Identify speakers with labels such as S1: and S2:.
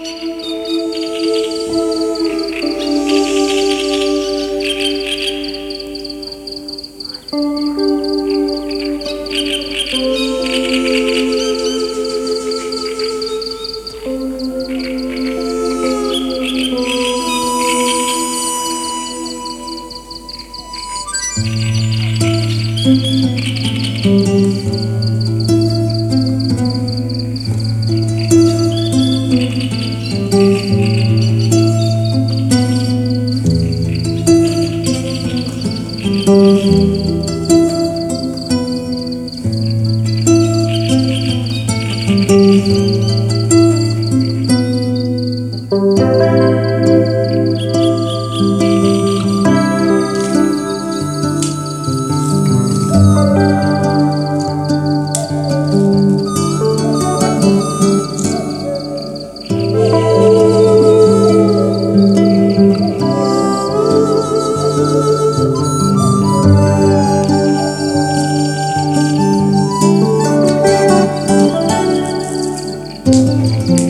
S1: Música Thank you. Música